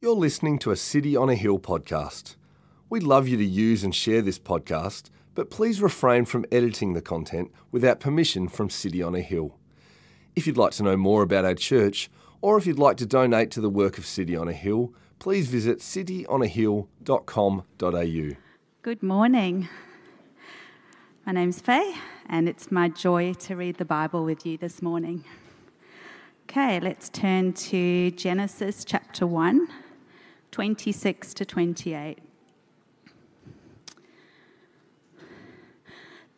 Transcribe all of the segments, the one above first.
You're listening to a City on a Hill podcast. We'd love you to use and share this podcast, but please refrain from editing the content without permission from City on a Hill. If you'd like to know more about our church, or if you'd like to donate to the work of City on a Hill, please visit cityonahill.com.au. Good morning. My name's Faye, and it's my joy to read the Bible with you this morning. Okay, let's turn to Genesis chapter 1, 26 to 28.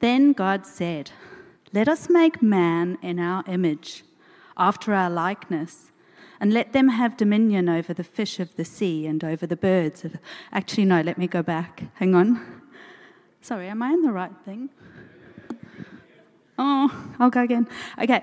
Then God said, Let us make man in our image, after our likeness, and let them have dominion over the fish of the sea and over the birds. Of... Actually, no, let me go back. Hang on. Sorry, am I in the right thing? Oh, I'll go again. Okay.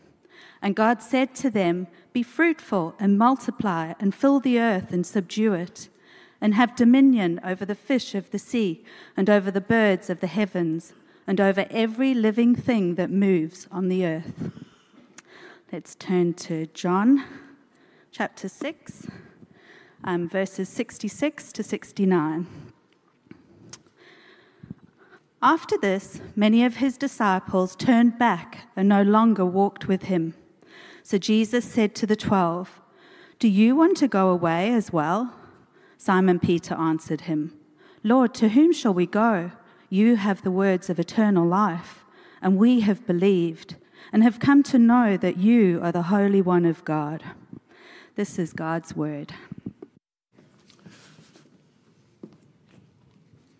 And God said to them, Be fruitful and multiply, and fill the earth and subdue it, and have dominion over the fish of the sea, and over the birds of the heavens, and over every living thing that moves on the earth. Let's turn to John chapter 6, um, verses 66 to 69. After this, many of his disciples turned back and no longer walked with him. So Jesus said to the twelve, Do you want to go away as well? Simon Peter answered him, Lord, to whom shall we go? You have the words of eternal life, and we have believed and have come to know that you are the Holy One of God. This is God's word.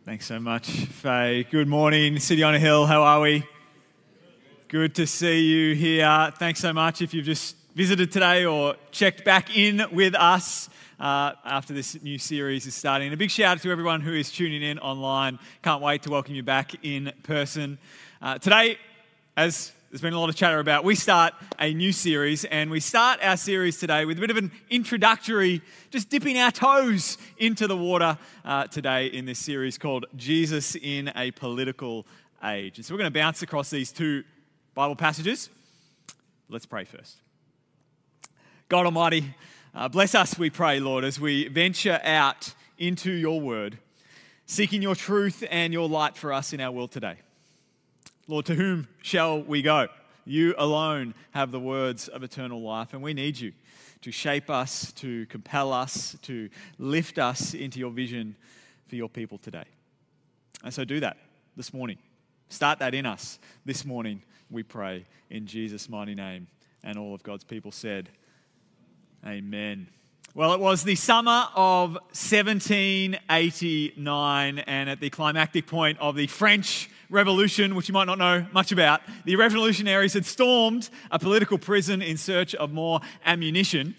Thanks so much, Faye. Good morning, City on a Hill. How are we? Good to see you here. Thanks so much if you've just visited today or checked back in with us uh, after this new series is starting. And a big shout out to everyone who is tuning in online. Can't wait to welcome you back in person. Uh, today, as there's been a lot of chatter about. We start a new series, and we start our series today with a bit of an introductory, just dipping our toes into the water uh, today in this series called Jesus in a Political Age. And so we're going to bounce across these two Bible passages. Let's pray first. God Almighty, uh, bless us, we pray, Lord, as we venture out into your word, seeking your truth and your light for us in our world today. Lord, to whom shall we go? You alone have the words of eternal life, and we need you to shape us, to compel us, to lift us into your vision for your people today. And so do that this morning. Start that in us this morning, we pray, in Jesus' mighty name. And all of God's people said, Amen. Well, it was the summer of 1789, and at the climactic point of the French Revolution, which you might not know much about, the revolutionaries had stormed a political prison in search of more ammunition.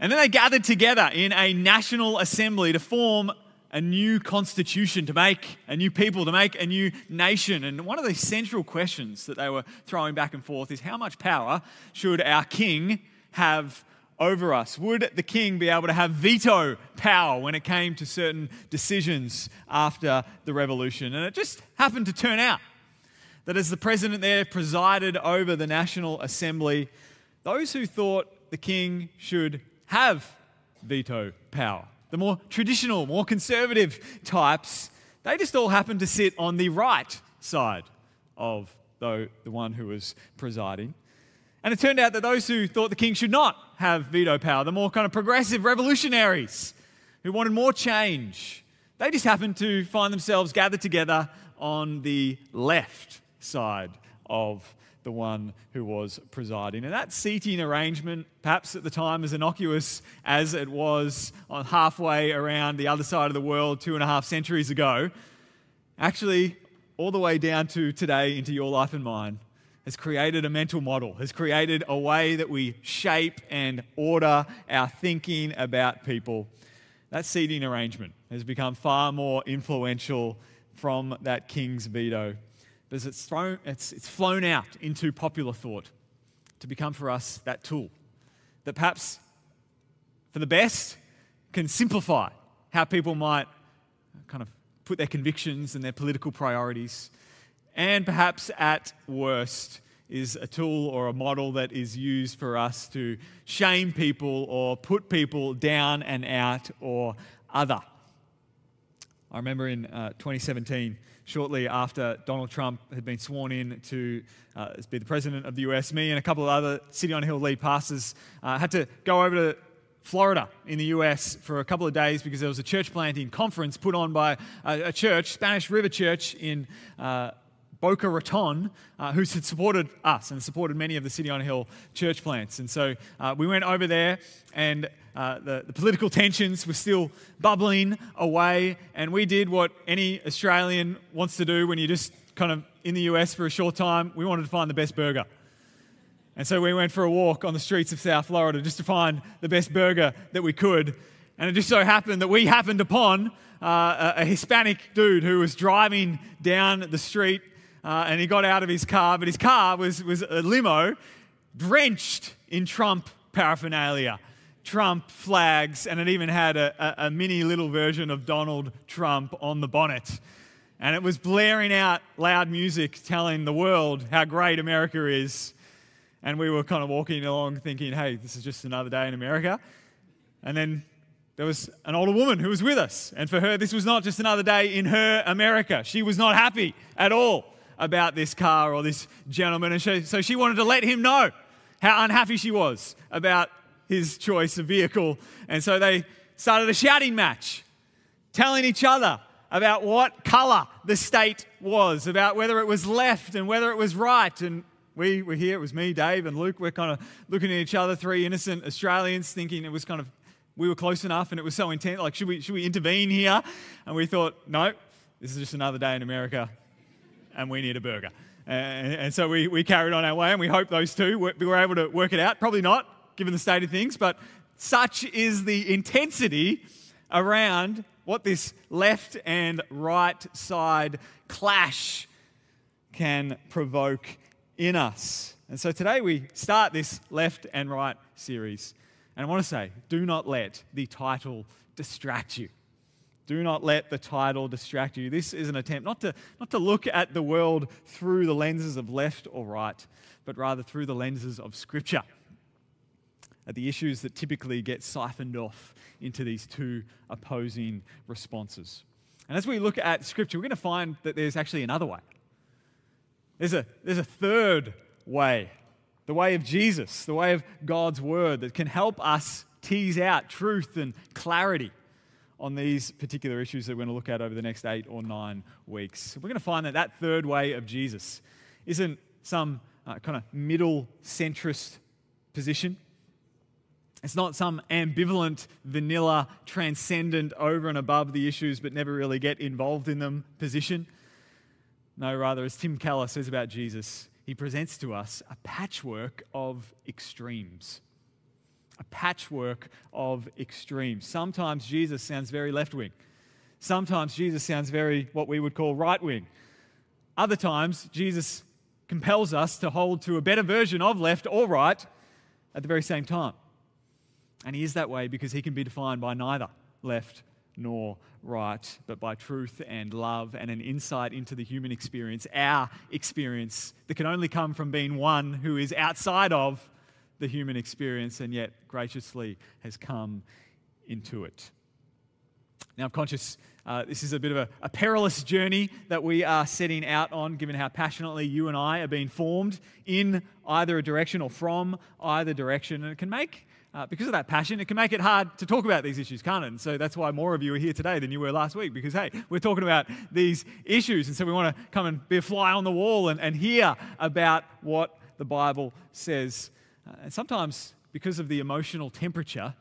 And then they gathered together in a national assembly to form a new constitution, to make a new people, to make a new nation. And one of the central questions that they were throwing back and forth is how much power should our king have over us? Would the king be able to have veto power when it came to certain decisions after the revolution? And it just happened to turn out that as the president there presided over the National Assembly, those who thought the king should have veto power, the more traditional, more conservative types, they just all happened to sit on the right side of the, the one who was presiding. And it turned out that those who thought the king should not have veto power, the more kind of progressive revolutionaries who wanted more change, they just happened to find themselves gathered together on the left side of the one who was presiding. And that seating arrangement, perhaps at the time as innocuous as it was on halfway around the other side of the world two and a half centuries ago, actually, all the way down to today into your life and mine, has created a mental model, has created a way that we shape and order our thinking about people. that seating arrangement has become far more influential from that king's veto because it's, thrown, it's, it's flown out into popular thought to become for us that tool that perhaps for the best can simplify how people might kind of put their convictions and their political priorities, and perhaps at worst is a tool or a model that is used for us to shame people or put people down and out or other. I remember in uh, 2017, shortly after Donald Trump had been sworn in to uh, be the president of the US, me and a couple of other City on Hill lead pastors uh, had to go over to Florida in the US for a couple of days because there was a church planting conference put on by a, a church, Spanish River Church in uh, Boca Raton, uh, who had supported us and supported many of the City on Hill church plants. And so uh, we went over there, and uh, the, the, political tensions were still bubbling away. And we did what any Australian wants to do when you're just kind of in the US for a short time. We wanted to find the best burger. And so we went for a walk on the streets of South Florida just to find the best burger that we could. And it just so happened that we happened upon uh, a, a, Hispanic dude who was driving down the street uh, and he got out of his car, but his car was, was a limo drenched in Trump paraphernalia. Trump flags, and it even had a, a, a mini little version of Donald Trump on the bonnet. And it was blaring out loud music telling the world how great America is. And we were kind of walking along thinking, hey, this is just another day in America. And then there was an older woman who was with us. And for her, this was not just another day in her America. She was not happy at all about this car or this gentleman. And she, so she wanted to let him know how unhappy she was about his choice of vehicle. And so they started a shouting match, telling each other about what colour the state was, about whether it was left and whether it was right. And we were here, it was me, Dave, and Luke. We're kind of looking at each other, three innocent Australians, thinking it was kind of, we were close enough and it was so intense. Like, should we, should we intervene here? And we thought, no, this is just another day in America and we need a burger. And, and so we, we carried on our way and we hope those two were, were able to work it out. Probably not, given the state of things, but such is the intensity around what this left and right side clash can provoke in us. And so today we start this left and right series. And I want to say, do not let the title distract you. Do not let the title distract you. This is an attempt not to, not to look at the world through the lenses of left or right, but rather through the lenses of Scripture. At the issues that typically get siphoned off into these two opposing responses. And as we look at Scripture, we're going to find that there's actually another way. There's a, there's a third way, the way of Jesus, the way of God's Word that can help us tease out truth and clarity on these particular issues that we're going to look at over the next eight or nine weeks. We're going to find that that third way of Jesus isn't some uh, kind of middle centrist position. It's not some ambivalent, vanilla, transcendent, over and above the issues but never really get involved in them position. No, rather, as Tim Keller says about Jesus, he presents to us a patchwork of extremes. A patchwork of extremes. Sometimes Jesus sounds very left wing. Sometimes Jesus sounds very what we would call right wing. Other times, Jesus compels us to hold to a better version of left or right at the very same time. And he is that way because he can be defined by neither left nor right, but by truth and love and an insight into the human experience, our experience that can only come from being one who is outside of the human experience and yet graciously has come into it. Now, I'm conscious uh, this is a bit of a, a, perilous journey that we are setting out on, given how passionately you and I are being formed in either a direction or from either direction. And it can make uh, because of that passion, it can make it hard to talk about these issues, can't it? And so that's why more of you are here today than you were last week, because hey, we're talking about these issues. And so we want to come and be a fly on the wall and, and hear about what the Bible says. Uh, and sometimes, because of the emotional temperature,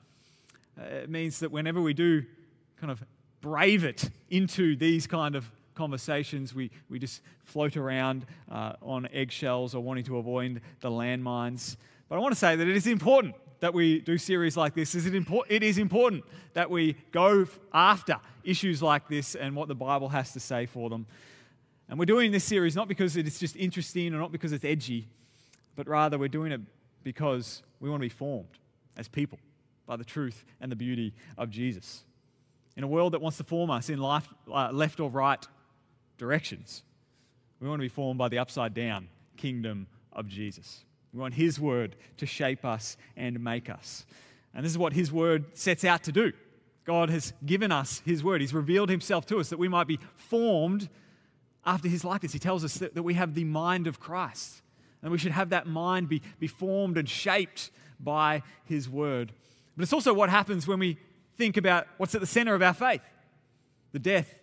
uh, it means that whenever we do kind of brave it into these kind of conversations, we, we just float around uh, on eggshells or wanting to avoid the landmines. But I want to say that it is important that we do series like this is it, impor- it is important that we go after issues like this and what the Bible has to say for them. And we're doing this series not because it's just interesting or not because it's edgy, but rather we're doing it because we want to be formed as people by the truth and the beauty of Jesus. In a world that wants to form us in life, uh, left or right directions, we want to be formed by the upside down kingdom of Jesus. We want His word to shape us and make us. And this is what His word sets out to do. God has given us His word, He's revealed Himself to us that we might be formed after His likeness. He tells us that, that we have the mind of Christ. And we should have that mind be, be formed and shaped by His word. But it's also what happens when we think about what's at the center of our faith the death,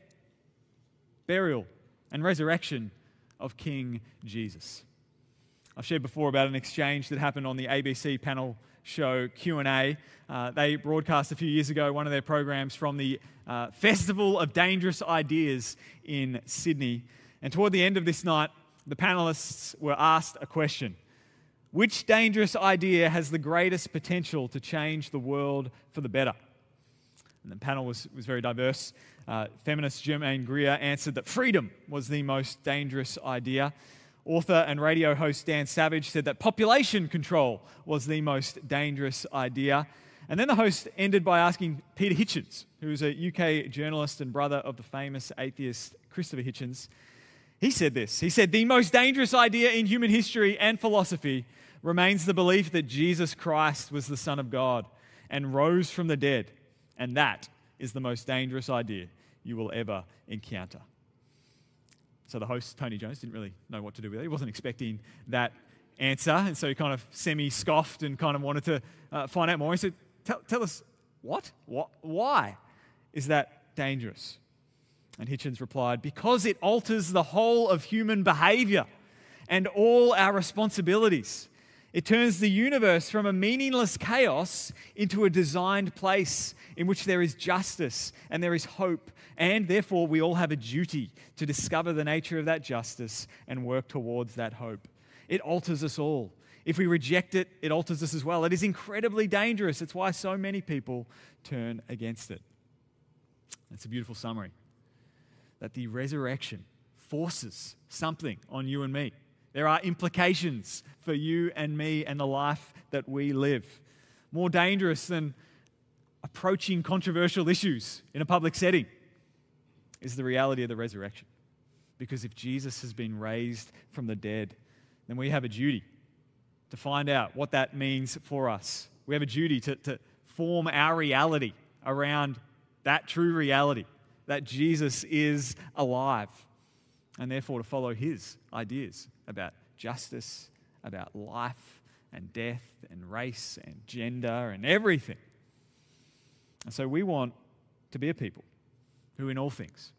burial, and resurrection of King Jesus. I've shared before about an exchange that happened on the ABC panel show Q&A. Uh, they broadcast a few years ago one of their programs from the uh, Festival of Dangerous Ideas in Sydney. And toward the end of this night, the panelists were asked a question. Which dangerous idea has the greatest potential to change the world for the better? And the panel was, was very diverse. Uh, feminist Germaine Greer answered that freedom was the most dangerous idea. Author and radio host Dan Savage said that population control was the most dangerous idea. And then the host ended by asking Peter Hitchens, who is a UK journalist and brother of the famous atheist Christopher Hitchens. He said this He said, The most dangerous idea in human history and philosophy remains the belief that Jesus Christ was the Son of God and rose from the dead. And that is the most dangerous idea you will ever encounter. So the host, Tony Jones, didn't really know what to do with it. He wasn't expecting that answer. And so he kind of semi scoffed and kind of wanted to uh, find out more. He said, tell, tell us, what? what? Why is that dangerous? And Hitchens replied, Because it alters the whole of human behavior and all our responsibilities. It turns the universe from a meaningless chaos into a designed place in which there is justice and there is hope, and therefore we all have a duty to discover the nature of that justice and work towards that hope. It alters us all. If we reject it, it alters us as well. It is incredibly dangerous. It's why so many people turn against it. It's a beautiful summary that the resurrection forces something on you and me. There are implications for you and me and the life that we live. More dangerous than approaching controversial issues in a public setting is the reality of the resurrection. Because if Jesus has been raised from the dead, then we have a duty to find out what that means for us. We have a duty to, to form our reality around that true reality that Jesus is alive and therefore to follow his ideas about justice, about life and death and race and gender and everything. And so we want to be a people who, in all things,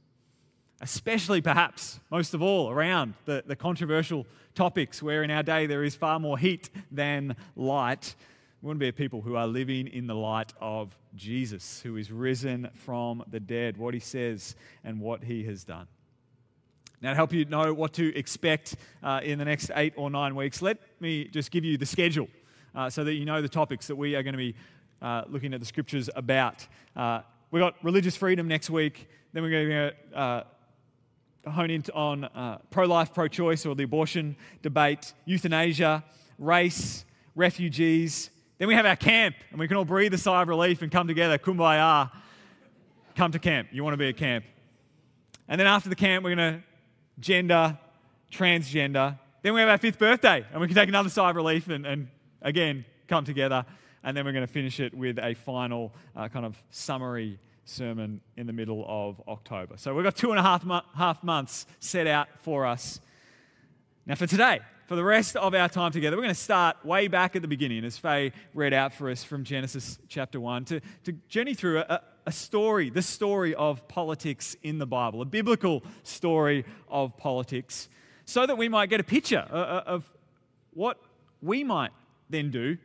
especially perhaps most of all around the, the controversial topics where in our day there is far more heat than light, we want to be a people who are living in the light of Jesus, who is risen from the dead, what he says and what he has done. Now, to help you know what to expect uh, in the next eight or nine weeks, let me just give you the schedule uh, so that you know the topics that we are going to be uh, looking at the scriptures about. Uh, we've got religious freedom next week, then we're going to uh, hone in on uh, pro life, pro choice, or the abortion debate, euthanasia, race, refugees. Then we have our camp, and we can all breathe a sigh of relief and come together, kumbaya. Come to camp. You want to be at camp. And then after the camp, we're going to gender, transgender. Then we have our fifth birthday, and we can take another sigh of relief and, and again come together. And then we're going to finish it with a final uh, kind of summary sermon in the middle of October. So we've got two and a half, mo- half months set out for us. Now, for today, for the rest of our time together, we're going to start way back at the beginning, as Faye read out for us from Genesis chapter 1, to, to journey through a, a story, the story of politics in the Bible, a biblical story of politics, so that we might get a picture uh, uh, of what we might then do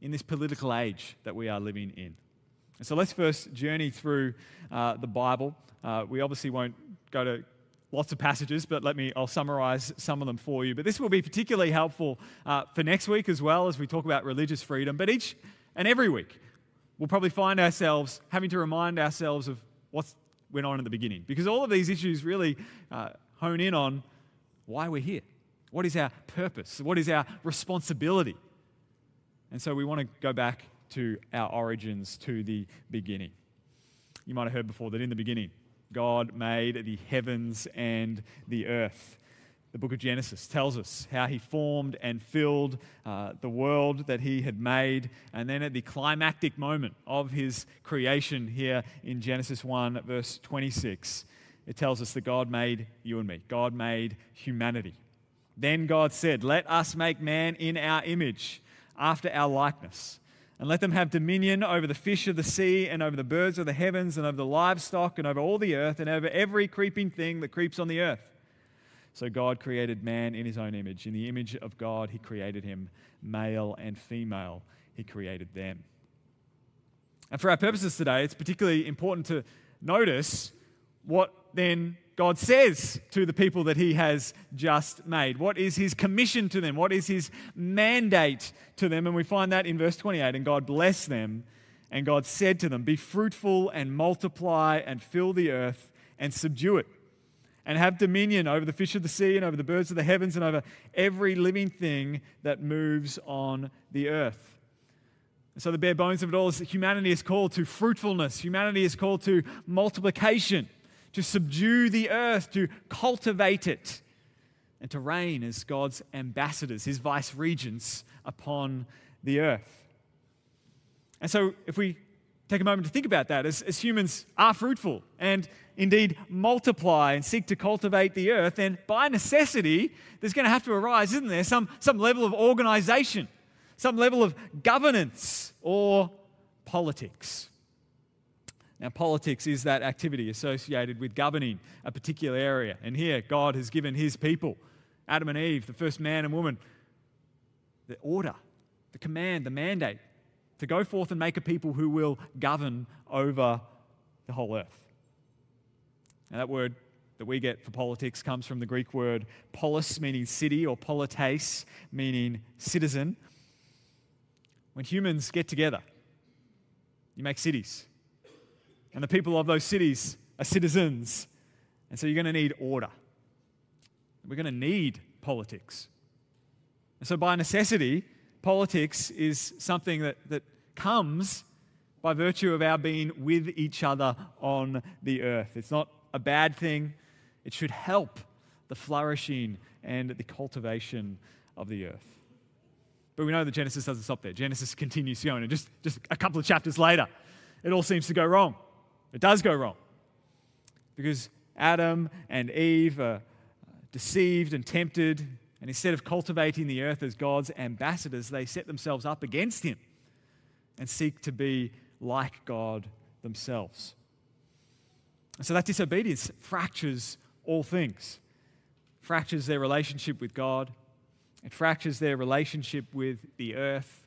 in this political age that we are living in. So let's first journey through uh, the Bible. Uh, we obviously won't go to lots of passages, but let me, I'll summarize some of them for you. But this will be particularly helpful uh, for next week as well as we talk about religious freedom. But each and every week, we'll probably find ourselves having to remind ourselves of what went on in the beginning. Because all of these issues really uh, hone in on why we're here. What is our purpose? What is our responsibility? And so we want to go back to our origins, to the beginning. You might have heard before that in the beginning, God made the heavens and the earth. The book of Genesis tells us how he formed and filled uh, the world that he had made. And then at the climactic moment of his creation, here in Genesis 1, verse 26, it tells us that God made you and me. God made humanity. Then God said, Let us make man in our image, after our likeness and let them have dominion over the fish of the sea, and over the birds of the heavens, and over the livestock, and over all the earth, and over every creeping thing that creeps on the earth. So God created man in his own image. In the image of God, he created him, male and female, he created them. And for our purposes today, it's particularly important to notice what then God says to the people that he has just made? What is his commission to them? What is his mandate to them? And we find that in verse 28 and God blessed them, and God said to them, Be fruitful and multiply and fill the earth and subdue it, and have dominion over the fish of the sea and over the birds of the heavens and over every living thing that moves on the earth. so, the bare bones of it all is that humanity is called to fruitfulness, humanity is called to multiplication to subdue the earth, to cultivate it, and to reign as God's ambassadors, his vice regents upon the earth. And so, if we take a moment to think about that, as, as humans are fruitful and indeed multiply and seek to cultivate the earth, then by necessity, there's going to have to arise, isn't there, some, some level of organization, some level of governance or politics. Now, politics is that activity associated with governing a particular area. And here, God has given his people, Adam and Eve, the first man and woman, the order, the command, the mandate to go forth and make a people who will govern over the whole earth. Now, that word that we get for politics comes from the Greek word polis, meaning city, or polites, meaning citizen. When humans get together, you make cities and the people of those cities are citizens. And so you're going to need order. We're going to need politics. And so, by necessity, politics is something that, that comes by virtue of our being with each other on the earth. It's not a bad thing, it should help the flourishing and the cultivation of the earth. But we know that Genesis doesn't stop there. Genesis continues going, and just, just a couple of chapters later, it all seems to go wrong. It does go wrong because Adam and Eve are uh, deceived and tempted, and instead of cultivating the earth as God's ambassadors, they set themselves up against Him and seek to be like God themselves. And so that disobedience fractures all things. Fractures their relationship with God, it fractures their relationship with the earth,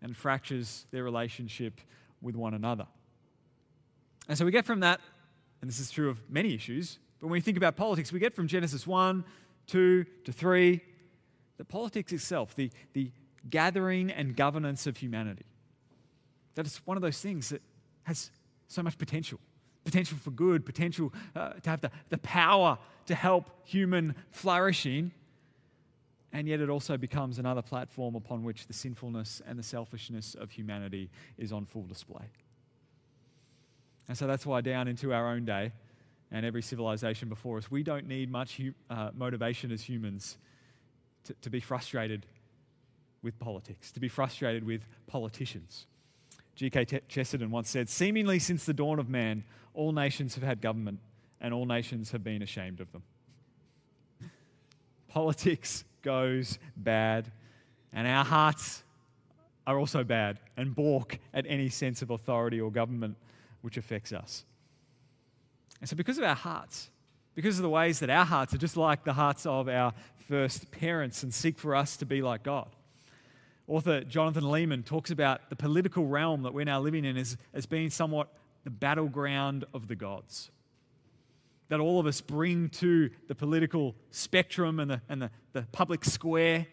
and fractures their relationship with one another. And so we get from that, and this is true of many issues, but when we think about politics, we get from Genesis 1, 2 to 3, that politics itself, the, the gathering and governance of humanity, that it's one of those things that has so much potential potential for good, potential uh, to have the, the power to help human flourishing. And yet, it also becomes another platform upon which the sinfulness and the selfishness of humanity is on full display. And so that's why, down into our own day and every civilization before us, we don't need much uh, motivation as humans to, to be frustrated with politics, to be frustrated with politicians. G.K. Chesterton once said, Seemingly since the dawn of man, all nations have had government, and all nations have been ashamed of them. Politics goes bad, and our hearts are also bad and balk at any sense of authority or government which affects us. And so, because of our hearts, because of the ways that our hearts are just like the hearts of our first parents and seek for us to be like God. Author Jonathan Leeman talks about the political realm that we're now living in as, as being somewhat the battleground of the gods. that all of us bring to the political spectrum and the, and the, the public square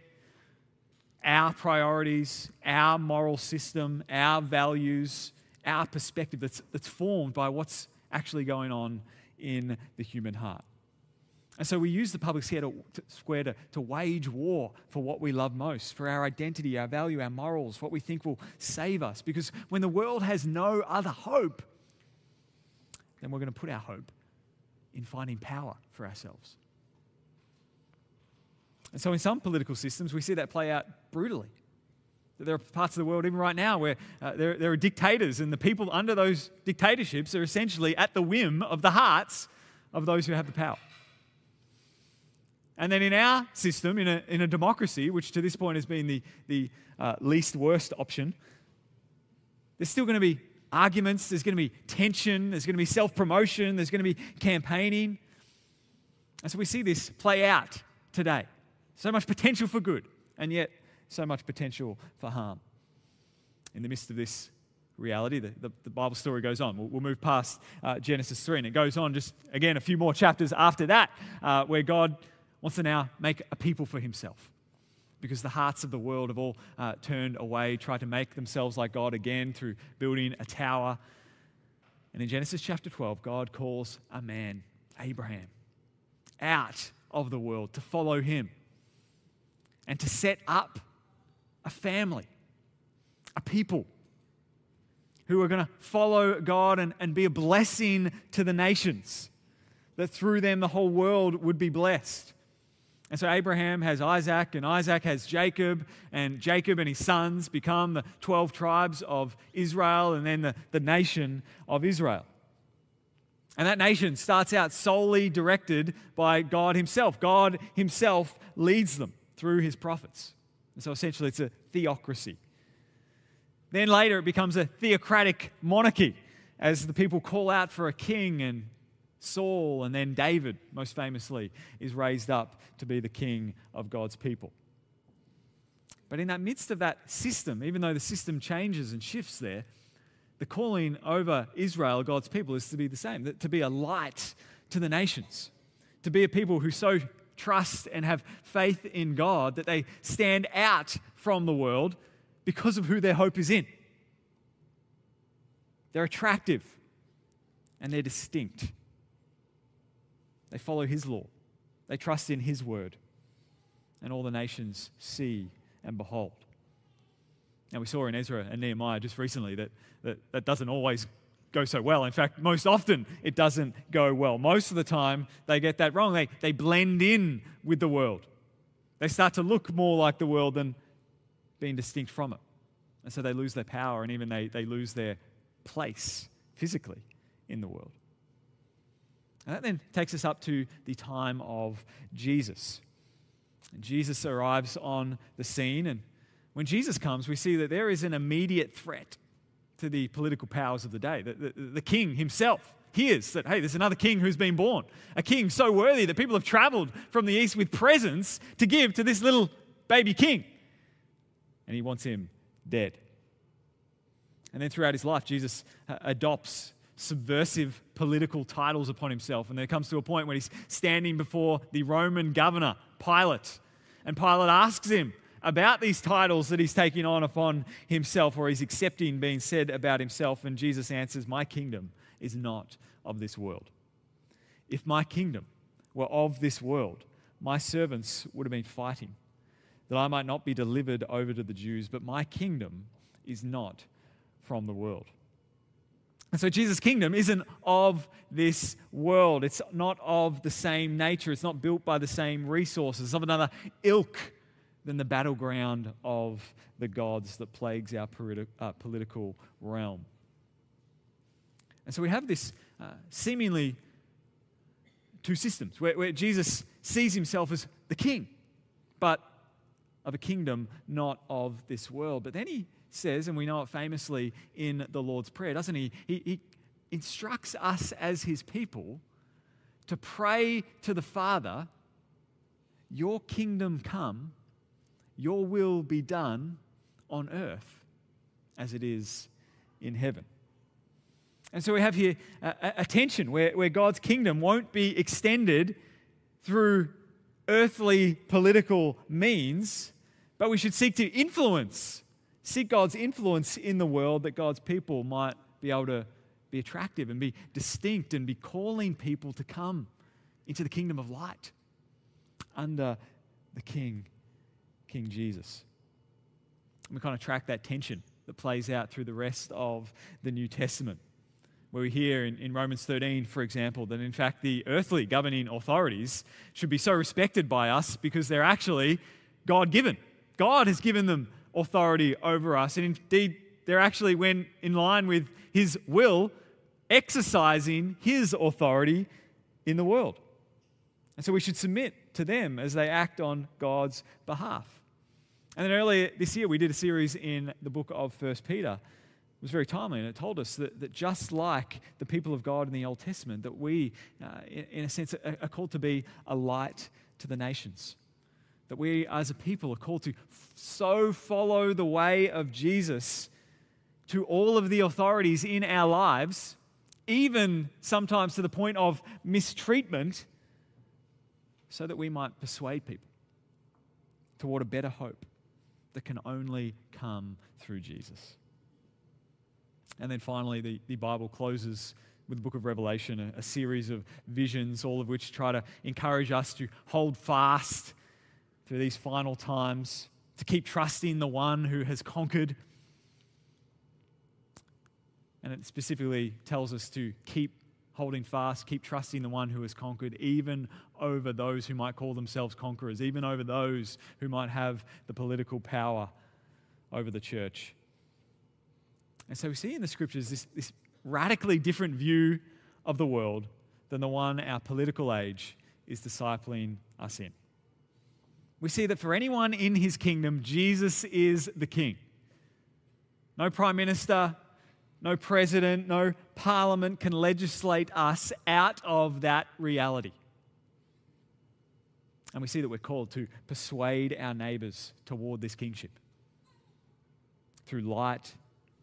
our priorities, our moral system, our values, our perspective that's, that's formed by what's actually going on in the human heart. And so we use the public square, to, square to, to wage war for what we love most, for our identity, our value, our morals, what we think will save us. Because when the world has no other hope, then we're going to put our hope in finding power for ourselves. And so, in some political systems, we see that play out brutally. There are parts of the world, even right now, where uh, there, there are dictators, and the people under those dictatorships are essentially at the whim of the hearts of those who have the power. And then in our system, in a, in a democracy, which to this point has been the, the uh, least worst option, there's still going to be arguments, there's going to be tension, there's going to be self promotion, there's going to be campaigning. And so we see this play out today. So much potential for good, and yet so much potential for harm. In the midst of this reality, the, the, the Bible story goes on. We'll, we'll move past uh, Genesis 3, and it goes on just, again, a few more chapters after that, uh, where God wants to now make a people for himself. Because the hearts of the world have all uh, turned away, tried to make themselves like God again through building a tower. And in Genesis chapter 12, God calls a man, Abraham, out of the world to follow him and to set up a family, a people who are going to follow God and, and be a blessing to the nations, that through them the whole world would be blessed. And so Abraham has Isaac, and Isaac has Jacob, and Jacob and his sons become the 12 tribes of Israel and then the, the nation of Israel. And that nation starts out solely directed by God Himself. God Himself leads them through His prophets. And so essentially, it's a theocracy. Then later, it becomes a theocratic monarchy as the people call out for a king and Saul, and then David, most famously, is raised up to be the king of God's people. But in that midst of that system, even though the system changes and shifts there, the calling over Israel, God's people, is to be the same to be a light to the nations, to be a people who so trust and have faith in God that they stand out from the world because of who their hope is in. They're attractive and they're distinct. They follow his law, they trust in his word, and all the nations see and behold. Now, we saw in Ezra and Nehemiah just recently that, that that doesn't always go so well. In fact, most often it doesn't go well. Most of the time, they get that wrong. They, they blend in with the world. They start to look more like the world than being distinct from it. And so they lose their power and even they, they lose their place physically in the world. And that then takes us up to the time of Jesus. And Jesus arrives on the scene, and when Jesus comes, we see that there is an immediate threat to the political powers of the day. The, the, the king himself hears that, hey, there's another king who's been born. A king so worthy that people have traveled from the east with presents to give to this little baby king. And he wants him dead. And then throughout his life, Jesus uh, adopts subversive political titles upon himself. And there comes to a point when he's standing before the Roman governor, Pilate. And Pilate asks him about these titles that he's taking on upon himself or he's accepting being said about himself. And Jesus answers, My kingdom is not of this world. If my kingdom were of this world, my servants would have been fighting that I might not be delivered over to the Jews, but my kingdom is not from the world. And so Jesus' kingdom isn't of this world. It's not of the same nature. It's not built by the same resources. It's of another ilk than the battleground of the gods that plagues our politi- uh, political realm. And so we have this uh, seemingly two systems where, where Jesus sees himself as the king, but of a kingdom not of this world. But then he says, and we know it famously in the Lord's Prayer, doesn't he? He, he instructs us as his people to pray to the Father, Your kingdom come, your will be done on earth as it is in heaven. And so we have here a, a tension where, where God's kingdom won't be extended through earthly political means, but we should seek to influence, seek God's influence in the world that God's people might be able to be attractive and be distinct and be calling people to come into the kingdom of light under the King, King Jesus. We kind of track that tension that plays out through the rest of the New Testament where we hear in, in, Romans 13, for example, that in fact the earthly governing authorities should be so respected by us because they're actually God given. God has given them authority over us. And indeed, they're actually, when in line with His will, exercising His authority in the world. And so we should submit to them as they act on God's behalf. And then earlier this year, we did a series in the book of First Peter It was very timely and it told us that, that just like the people of God in the Old Testament, that we, uh, in, in, a sense, are, are, called to be a light to the nations. That we as a people are called to so follow the way of Jesus to all of the authorities in our lives, even sometimes to the point of mistreatment, so that we might persuade people toward a better hope that can only come through Jesus. And then finally, the, the Bible closes with the book of Revelation, a, a, series of visions, all of which try to encourage us to hold fast through these final times, to keep trusting the one who has conquered. And it specifically tells us to keep holding fast, keep trusting the one who has conquered, even over those who might call themselves conquerors, even over those who might have the political power over the church. And so we see in the scriptures this, this radically different view of the world than the one our political age is discipling us in. We see that for anyone in his kingdom, Jesus is the king. No prime minister, no president, no parliament can legislate us out of that reality. And we see that we're called to persuade our neighbors toward this kingship through light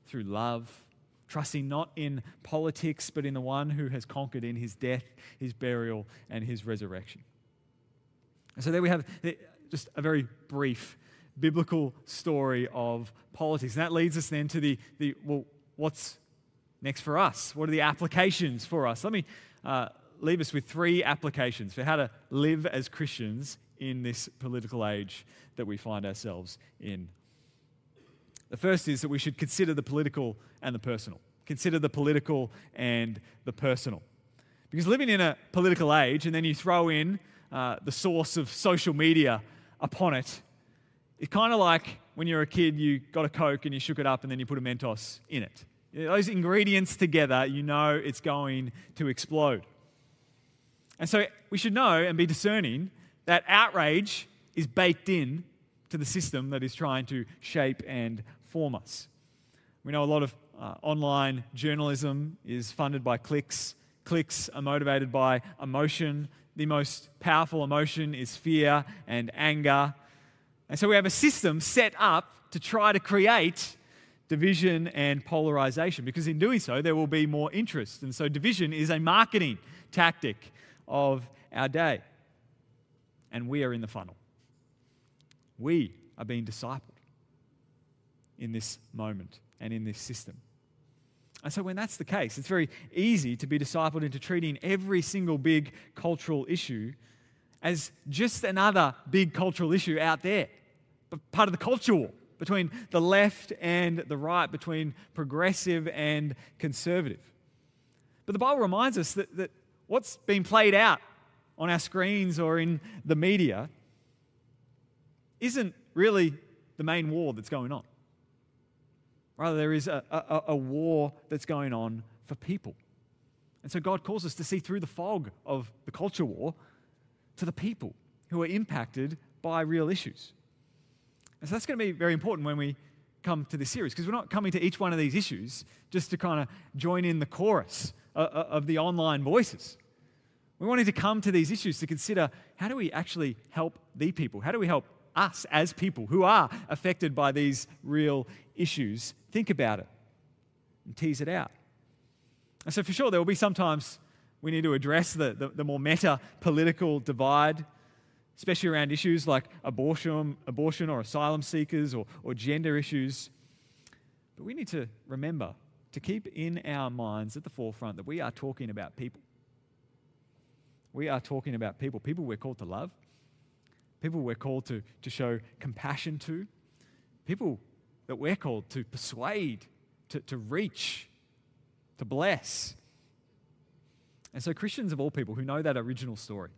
through love, trusting not in politics, but in the one who has conquered in his death, his burial, and his resurrection. And so there we have just a very brief biblical story of politics. And that leads us then to the, the well, what's next for us? What are the applications for us? Let me uh, leave us with three applications for how to live as Christians in this political age that we find ourselves in. The first is that we should consider the political and the personal. Consider the political and the personal. Because living in a political age, and then you throw in uh, the source of social media upon it, it's kind of like when you're a kid, you got a Coke and you shook it up and then you put a Mentos in it. Those ingredients together, you know it's going to explode. And so we should know and be discerning that outrage is baked in to the system that is trying to shape and form us. We know a lot of uh, online journalism is funded by clicks. Clicks are motivated by emotion. The most powerful emotion is fear and anger. And so we have a system set up to try to create division and polarization because in doing so, there will be more interest. And so division is a marketing tactic of our day. And we are in the funnel. We are being discipled in this moment and in this system. And so, when that's the case, it's very easy to be discipled into treating every single big cultural issue as just another big cultural issue out there, but part of the culture war between the left and the right, between progressive and conservative. But the Bible reminds us that, that what's being played out on our screens or in the media isn't really the main war that's going on. Rather, there is a, a, a war that's going on for people. And so God calls us to see through the fog of the culture war to the people who are impacted by real issues. And so that's going to be very important when we come to this series because we're not coming to each one of these issues just to kind of join in the chorus of the online voices. We wanted to come to these issues to consider how do we actually help the people? How do we help us as people who are affected by these real issues think about it and tease it out. And so, for sure, there will be sometimes we need to address the, the, the more meta political divide, especially around issues like abortion, abortion or asylum seekers or, or gender issues. But we need to remember to keep in our minds at the forefront that we are talking about people. We are talking about people, people we're called to love, people we're called to, to show compassion to, people that we're called to persuade, to, to reach, to bless. And so, Christians of all people who know that original story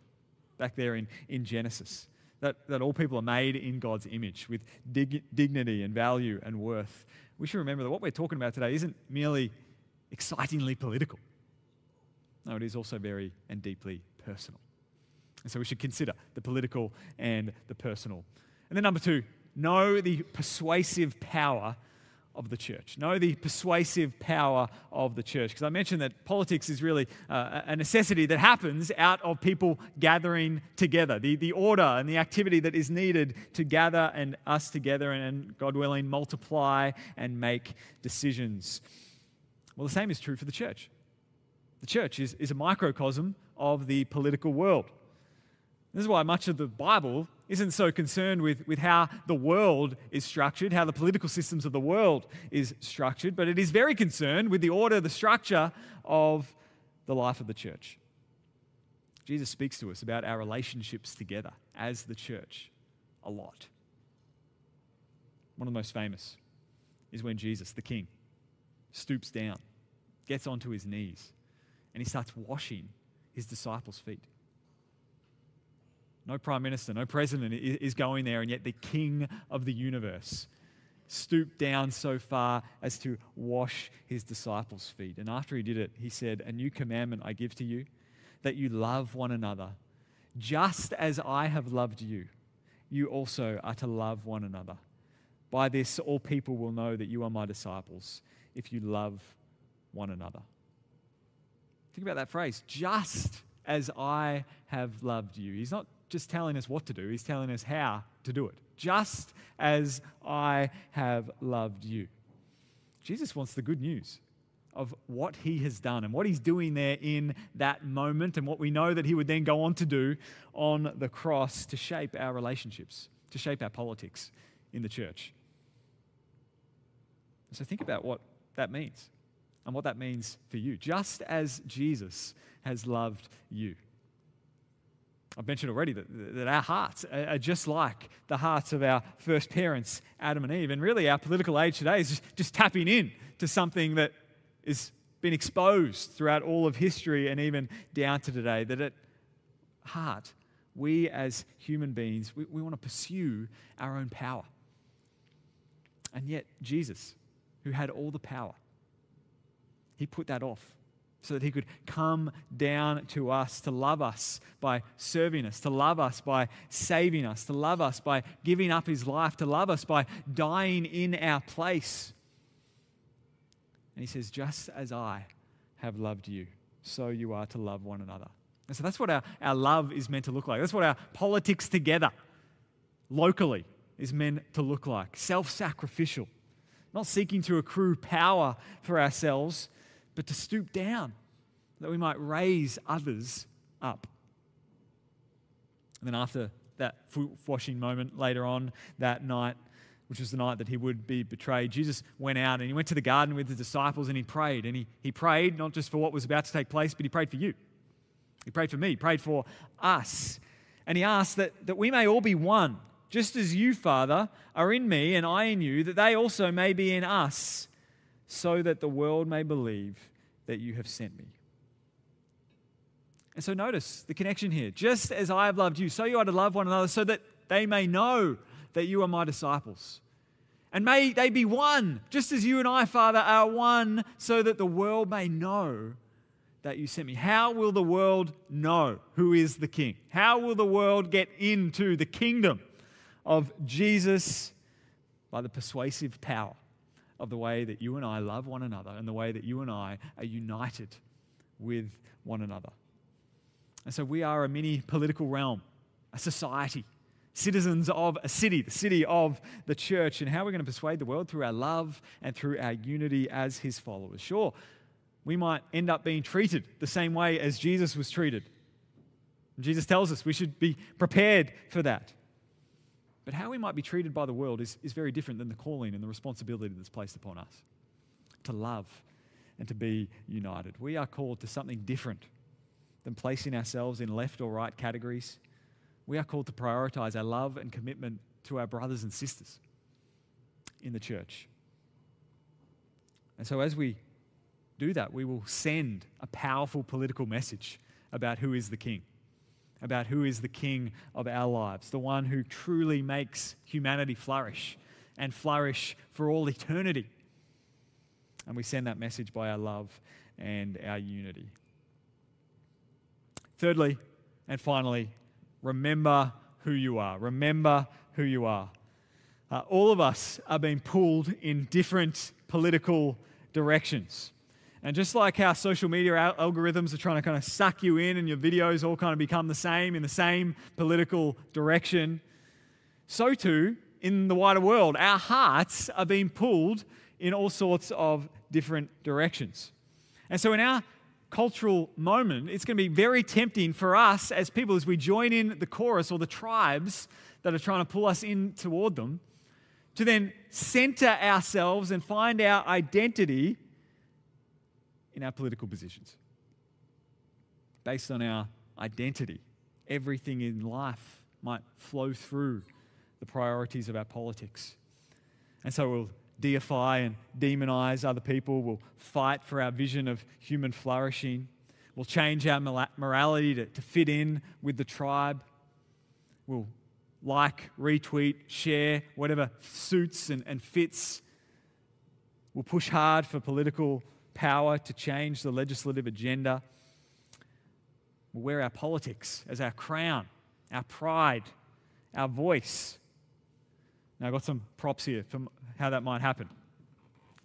back there in, in Genesis, that, that all people are made in God's image with dig, dignity and value and worth, we should remember that what we're talking about today isn't merely excitingly political. No, it is also very and deeply personal. And so we should consider the political and the personal. And then, number two, know the persuasive power of the church. Know the persuasive power of the church. Because I mentioned that politics is really uh, a necessity that happens out of people gathering together, the, the order and the activity that is needed to gather and us together and, God willing, multiply and make decisions. Well, the same is true for the church. The church is, is a microcosm of the political world. This is why much of the Bible isn't so concerned with, with how the world is structured, how the political systems of the world is structured, but it is very concerned with the order, the structure of the life of the church. Jesus speaks to us about our relationships together as the church a lot. One of the most famous is when Jesus, the king, stoops down, gets onto his knees, and he starts washing his disciples' feet. No prime minister, no president is going there, and yet the king of the universe stooped down so far as to wash his disciples' feet. And after he did it, he said, A new commandment I give to you, that you love one another. Just as I have loved you, you also are to love one another. By this, all people will know that you are my disciples, if you love one another. Think about that phrase, just as I have loved you. He's not just telling us what to do, He's telling us how to do it. Just as I have loved you. Jesus wants the good news of what he has done and what he's doing there in that moment and what we know that he would then go on to do on the cross to shape our relationships, to shape our politics in the church. So think about what that means and what that means for you, just as Jesus has loved you. I've mentioned already that, that our hearts are just like the hearts of our first parents, Adam and Eve. And really, our political age today is just, just tapping in to something that has been exposed throughout all of history and even down to today. That at heart, we as human beings, we, we want to pursue our own power. And yet, Jesus, who had all the power, he put that off so that he could come down to us to love us by serving us, to love us by saving us, to love us by giving up his life, to love us by dying in our place. And he says, Just as I have loved you, so you are to love one another. And so that's what our, our love is meant to look like. That's what our politics together, locally, is meant to look like self sacrificial, not seeking to accrue power for ourselves but to stoop down that we might raise others up. And then after that foot washing moment later on that night, which was the night that he would be betrayed, Jesus went out and he went to the garden with his disciples and he prayed. And he, he prayed not just for what was about to take place, but he prayed for you. He prayed for me, he prayed for us. And he asked that, that we may all be one, just as you, Father, are in me and I in you, that they also may be in us so that the world may believe that you have sent me. And so notice the connection here. Just as I have loved you, so you are to love one another, so that they may know that you are my disciples. And may they be one, just as you and I, Father, are one, so that the world may know that you sent me. How will the world know who is the King? How will the world get into the kingdom of Jesus? By the persuasive power of the way that you and I love one another and the way that you and I are united with one another. And so we are a mini political realm, a society, citizens of a city, the city of the church, and how we're going to persuade the world through our love and through our unity as his followers. Sure, we might end up being treated the same way as Jesus was treated. Jesus tells us we should be prepared for that. But how we might be treated by the world is, is very different than the calling and the responsibility that's placed upon us to love and to be united. We are called to something different than placing ourselves in left or right categories. We are called to prioritize our love and commitment to our brothers and sisters in the church. And so, as we do that, we will send a powerful political message about who is the king about who is the king of our lives, the one who truly makes humanity flourish and flourish for all eternity. And we send that message by our love and our unity. Thirdly, and finally, remember who you are. Remember who you are. Uh, all of us are being pulled in different political directions. And just like how social media algorithms are trying to kind of suck you in and your videos all kind of become the same in the same political direction, so too in the wider world, our hearts are being pulled in all sorts of different directions. And so in our cultural moment, it's going to be very tempting for us as people, as we join in the chorus or the tribes that are trying to pull us in toward them, to then center ourselves and find our identity in our political positions, based on our identity. Everything in life might flow through the priorities of our politics. And so we'll deify and demonize other people, we'll fight for our vision of human flourishing, we'll change our morality to, to fit in with the tribe, we'll like, retweet, share, whatever suits and, and fits. We'll push hard for political power to change the legislative agenda. We'll wear our politics as our crown, our pride, our voice. Now, I've got some props here for how that might happen.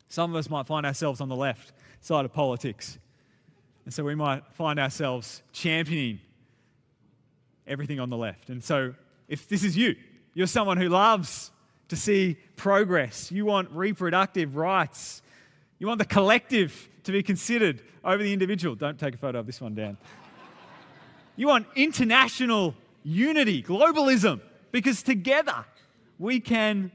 Some of us might find ourselves on the left side of politics. And so we might find ourselves championing everything on the left. And so, if this is you, you're someone who loves to see progress, you want reproductive rights, you want the collective to be considered over the individual. Don't take a photo of this one Dan. You want international unity, globalism, because together we can,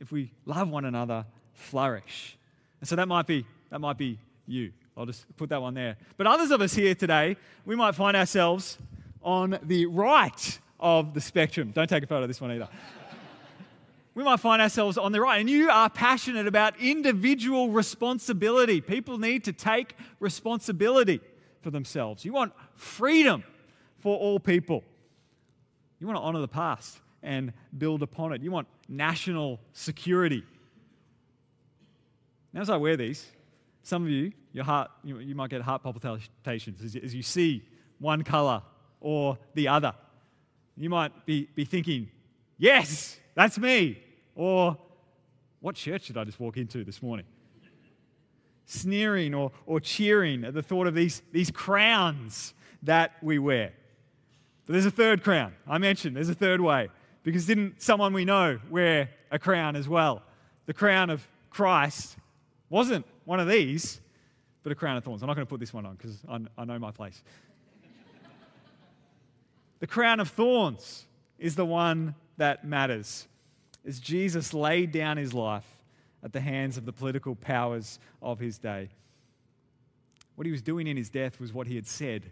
if we love one another, flourish. And so that might be that might be you. I'll just put that one there. But others of us here today, we might find ourselves on the right of the spectrum. Don't take a photo of this one either we might find ourselves on the right. And you are passionate about individual responsibility. People need to take responsibility for themselves. You want freedom for all people. You want to honor the past and build upon it. You want national security. Now, as I wear these, some of you, your heart, you, might get heart palpitations as you, as you see one color or the other. You might be, be thinking, yes, that's me. Or, what church did I just walk into this morning? Sneering or, or cheering at the thought of these, these crowns that we wear. But there's a third crown. I mentioned there's a third way. Because didn't someone we know wear a crown as well? The crown of Christ wasn't one of these, but a crown of thorns. I'm not going to put this one on because I, I know my place. the crown of thorns is the one that matters as Jesus laid down his life at the hands of the political powers of his day. What he was doing in his death was what he had said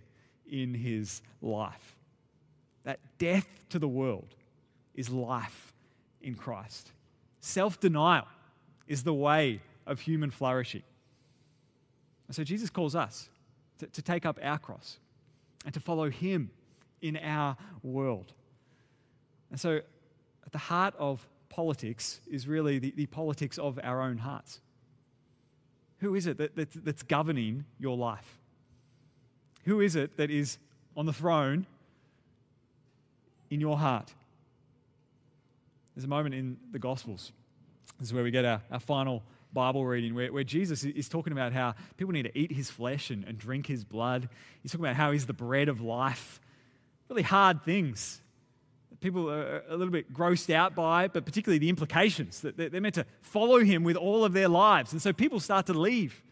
in his life that death to the world is life in Christ. Self denial is the way of human flourishing. And so Jesus calls us to, to take up our cross and to follow him in our world. And so, at the heart of politics is really the, the politics of our own hearts. Who is it that, that's, that's governing your life? Who is it that is on the throne in your heart? There's a moment in the Gospels. This is where we get our, our final Bible reading where, where Jesus is talking about how people need to eat his flesh and, and drink his blood. He's talking about how he's the bread of life. Really hard things people are a little bit grossed out by, but particularly the implications that they're meant to follow him with all of their lives. And so people start to leave.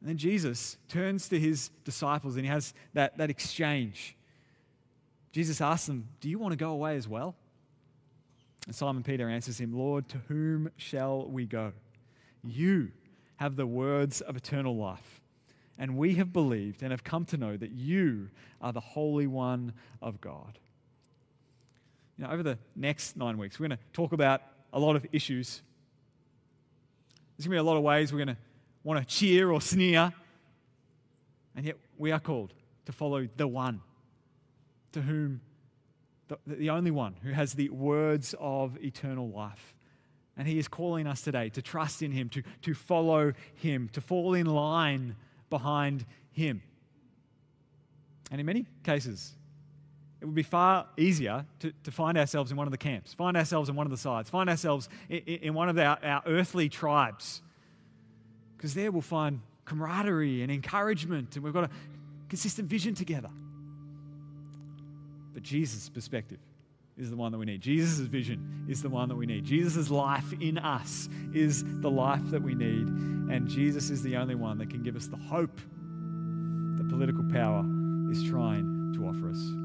And then Jesus turns to his disciples and he has that, that exchange. Jesus asks them, Do you want to go away as well? And Simon Peter answers him, Lord, to whom shall we go? You have the words of eternal life. And we have believed and have come to know that you are the Holy One of God. You know, over the next nine weeks, we're going to talk about a lot of issues. There's going to be a lot of ways we're going to want to cheer or sneer. And yet we are called to follow the one to whom, the, the only one who has the words of eternal life. And he is calling us today to trust in him, to, to follow him, to fall in line behind him. And in many cases, it would be far easier to, to find ourselves in one of the camps, find ourselves in one of the sides, find ourselves in, in one of our, our earthly tribes. Because there we'll find camaraderie and encouragement, and we've got a consistent vision together. But Jesus' perspective is the one that we need. Jesus' vision is the one that we need. Jesus' life in us is the life that we need. And Jesus is the only one that can give us the hope that political power is trying to offer us.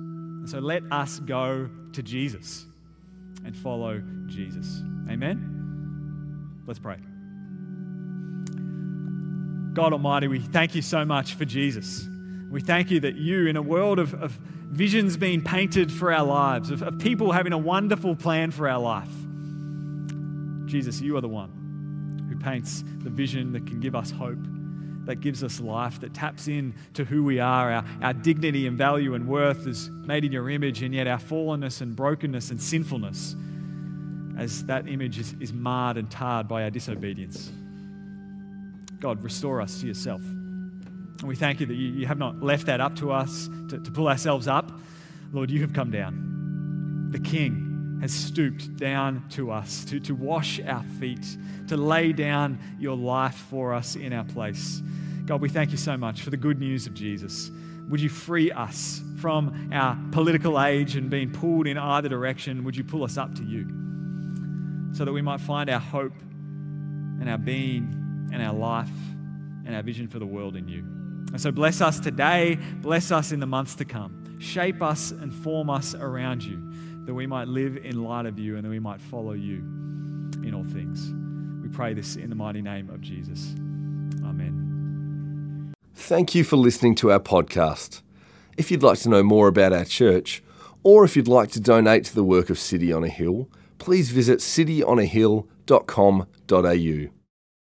And so let us go to Jesus and follow Jesus. Amen? Let's pray. God Almighty, we thank you so much for Jesus. We thank you that you, in a world of, of visions being painted for our lives, of, of people having a wonderful plan for our life. Jesus, you are the one who paints the vision that can give us hope, that gives us life, that taps in to who we are. Our, our dignity and value and worth is made in your image, and yet our fallenness and brokenness and sinfulness, as that image is, is marred and tarred by our disobedience. God, restore us to yourself. And we thank you that you, you have not left that up to us to, to pull ourselves up. Lord, you have come down. The King has stooped down to us to, to wash our feet, to lay down your life for us in our place. God, we thank you so much for the good news of Jesus. Would you free us from our political age and being pulled in either direction? Would you pull us up to you so that we might find our hope and our being and our life and our vision for the world in you? And so bless us today, bless us in the months to come. Shape us and form us around you that we might live in light of you and that we might follow you in all things. We pray this in the mighty name of Jesus. Amen. Thank you for listening to our podcast. If you'd like to know more about our church, or if you'd like to donate to the work of City on a Hill, please visit cityonahill.com.au.